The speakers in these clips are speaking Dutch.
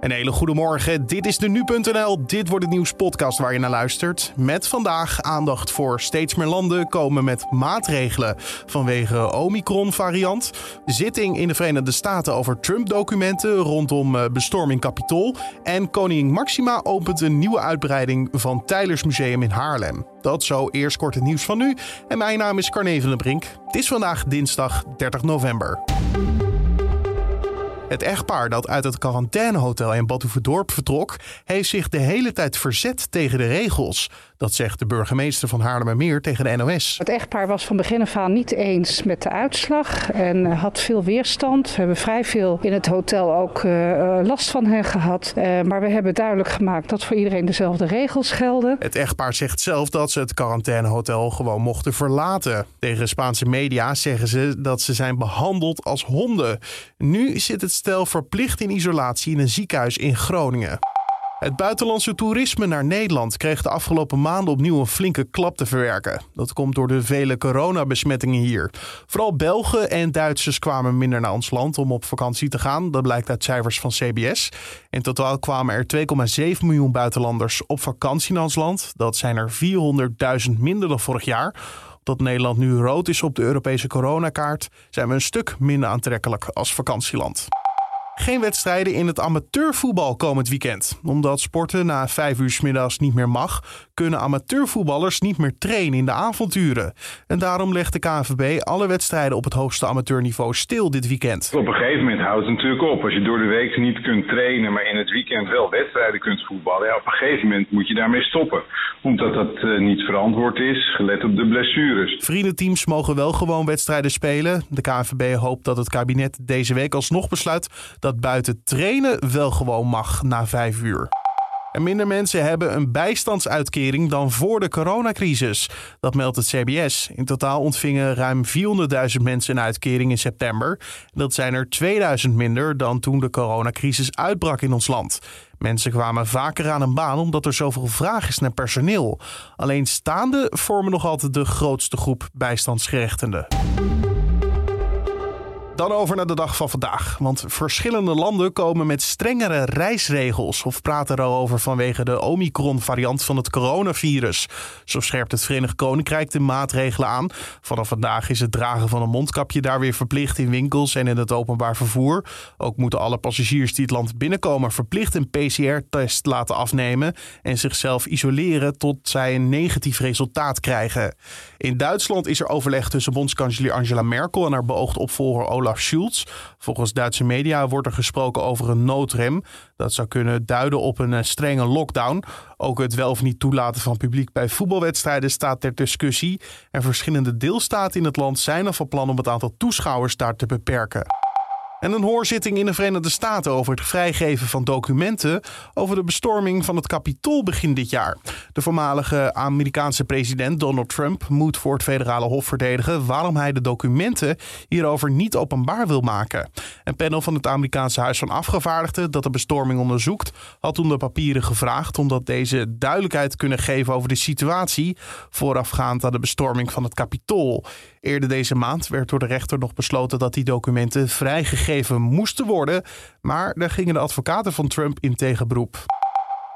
Een hele goede morgen. Dit is de nu.nl. Dit wordt het nieuwspodcast waar je naar luistert. Met vandaag aandacht voor steeds meer landen komen met maatregelen vanwege Omicron-variant. Zitting in de Verenigde Staten over Trump-documenten rondom eh, bestorming Capitool. En koningin Maxima opent een nieuwe uitbreiding van Tylers Museum in Haarlem. Dat zo eerst kort het nieuws van nu. En mijn naam is Carne Brink. Het is vandaag dinsdag 30 november. Het echtpaar dat uit het quarantainehotel in Badhoevedorp vertrok, heeft zich de hele tijd verzet tegen de regels. Dat zegt de burgemeester van Haarlemmermeer tegen de NOS. Het echtpaar was van begin af aan niet eens met de uitslag en eh, had veel weerstand. We hebben vrij veel in het hotel ook uh, last van hen gehad. Uh, maar we hebben duidelijk gemaakt dat voor iedereen dezelfde regels gelden. Het echtpaar zegt zelf dat ze het quarantainehotel gewoon mochten verlaten. Tegen Spaanse media zeggen ze dat ze zijn behandeld als honden. Nu zit het stel verplicht in isolatie in een ziekenhuis in Groningen. Het buitenlandse toerisme naar Nederland kreeg de afgelopen maanden opnieuw een flinke klap te verwerken. Dat komt door de vele coronabesmettingen hier. Vooral Belgen en Duitsers kwamen minder naar ons land om op vakantie te gaan. Dat blijkt uit cijfers van CBS. In totaal kwamen er 2,7 miljoen buitenlanders op vakantie naar ons land. Dat zijn er 400.000 minder dan vorig jaar dat Nederland nu rood is op de Europese coronakaart, zijn we een stuk minder aantrekkelijk als vakantieland. Geen wedstrijden in het amateurvoetbal komend weekend. Omdat sporten na vijf uur s middags niet meer mag, kunnen amateurvoetballers niet meer trainen in de avonturen. En daarom legt de KNVB alle wedstrijden op het hoogste amateurniveau stil dit weekend. Op een gegeven moment houdt het natuurlijk op. Als je door de week niet kunt trainen, maar in het weekend wel wedstrijden kunt voetballen. Ja, op een gegeven moment moet je daarmee stoppen. Omdat dat uh, niet verantwoord is, gelet op de blessures. Vriendenteams mogen wel gewoon wedstrijden spelen. De KNVB hoopt dat het kabinet deze week alsnog besluit dat dat buiten trainen wel gewoon mag na vijf uur. En minder mensen hebben een bijstandsuitkering dan voor de coronacrisis. Dat meldt het CBS. In totaal ontvingen ruim 400.000 mensen een uitkering in september. Dat zijn er 2000 minder dan toen de coronacrisis uitbrak in ons land. Mensen kwamen vaker aan een baan omdat er zoveel vraag is naar personeel. Alleen staande vormen nog altijd de grootste groep bijstandsgerechtigden. Dan over naar de dag van vandaag. Want verschillende landen komen met strengere reisregels of praten erover vanwege de Omicron-variant van het coronavirus. Zo scherpt het Verenigd Koninkrijk de maatregelen aan. Vanaf vandaag is het dragen van een mondkapje daar weer verplicht in winkels en in het openbaar vervoer. Ook moeten alle passagiers die het land binnenkomen verplicht een PCR-test laten afnemen en zichzelf isoleren tot zij een negatief resultaat krijgen. In Duitsland is er overleg tussen bondskanselier Angela Merkel en haar beoogd opvolger Olaf Volgens Duitse media wordt er gesproken over een noodrem. Dat zou kunnen duiden op een eh, strenge lockdown. Ook het wel of niet toelaten van publiek bij voetbalwedstrijden staat ter discussie. En verschillende deelstaten in het land zijn al van plan om het aantal toeschouwers daar te beperken. En een hoorzitting in de Verenigde Staten over het vrijgeven van documenten over de bestorming van het Capitool begin dit jaar. De voormalige Amerikaanse president Donald Trump moet voor het federale hof verdedigen waarom hij de documenten hierover niet openbaar wil maken. Een panel van het Amerikaanse Huis van Afgevaardigden dat de bestorming onderzoekt, had toen de papieren gevraagd omdat deze duidelijkheid kunnen geven over de situatie voorafgaand aan de bestorming van het Capitool. Eerder deze maand werd door de rechter nog besloten dat die documenten vrijgegeven moesten worden, maar daar gingen de advocaten van Trump in tegenberoep.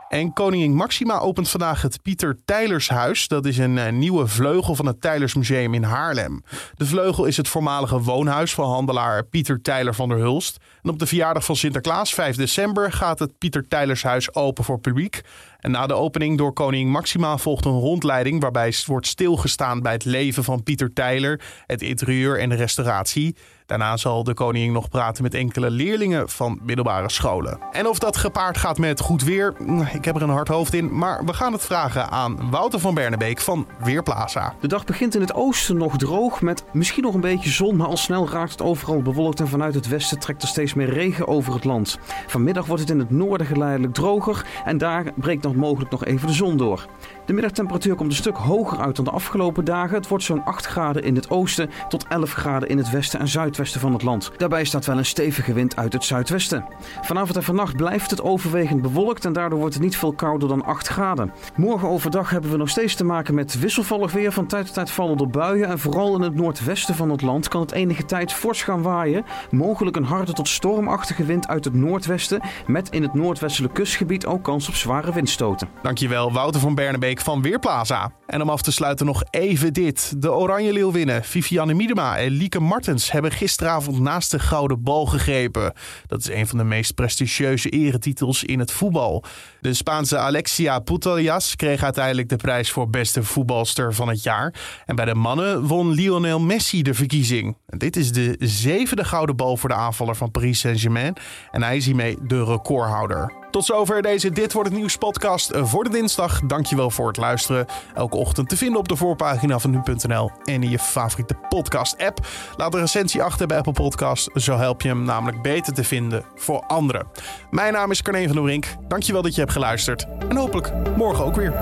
En koningin Maxima opent vandaag het Pieter Tijlershuis. Dat is een, eh, nieuwe vleugel van het Tijlersmuseum in Haarlem. De vleugel is het voormalige woonhuis van handelaar Pieter Tijler van der Hulst. En op de verjaardag van Sinterklaas, 5 december, gaat het Pieter Tijlershuis open voor publiek. En na de opening door koningin Maxima volgt een rondleiding waarbij wordt stilgestaan bij het leven van Pieter Tijler, het interieur en de restauratie. Daarna zal de koningin nog praten met enkele leerlingen van middelbare scholen. En of dat gepaard gaat met goed weer, mm, ik heb er een hard hoofd in. Maar we gaan het vragen aan Wouter van Bernebeek van Weerplaza. De dag begint in het oosten nog droog met misschien nog een beetje zon, maar al snel raakt het overal bewolkt en vanuit het westen trekt er steeds meer regen over het land. Vanmiddag wordt het in het noorden geleidelijk droger en daar breekt nog mogelijk nog even de zon door. De middagtemperatuur komt een stuk hoger uit dan de afgelopen dagen. Het wordt zo'n 8 graden in het oosten tot 11 graden in het westen en zuidwesten van het land. Daarbij staat wel een stevige wind uit het zuidwesten. Vanavond en vannacht blijft het overwegend bewolkt en daardoor wordt het niet veel kouder dan 8 graden. Morgen overdag hebben we nog steeds te maken met wisselvallig weer. Van tijd tot tijd vallen er buien en vooral in het noordwesten van het land kan het enige tijd fors gaan waaien. Mogelijk een harde tot stormachtige wind uit het noordwesten. Met in het noordwestelijk kustgebied ook kans op zware windstoten. Dankjewel, Wouter van Bernebeek van Weerplaza. En om af te sluiten nog even dit. De Oranje Leeuwinnen, Vivianne Miedema en Lieke Martens hebben gisteravond naast de Gouden Bal gegrepen. Dat is een van de meest prestigieuze eretitels in het voetbal. De Spaanse Alexia Putellas kreeg uiteindelijk de prijs voor beste voetbalster van het jaar. En bij de mannen won Lionel Messi de verkiezing. Dit is de zevende Gouden Bal voor de aanvaller van Saint-Germain. En hij is hiermee de recordhouder. Tot zover deze Dit Wordt Het Nieuws podcast voor de dinsdag. Dankjewel voor het luisteren. Elke ochtend te vinden op de voorpagina van nu.nl en in je favoriete podcast app. Laat een recensie achter bij Apple Podcast. Zo help je hem namelijk beter te vinden voor anderen. Mijn naam is Carne van der Brink. Dankjewel dat je hebt geluisterd. En hopelijk morgen ook weer.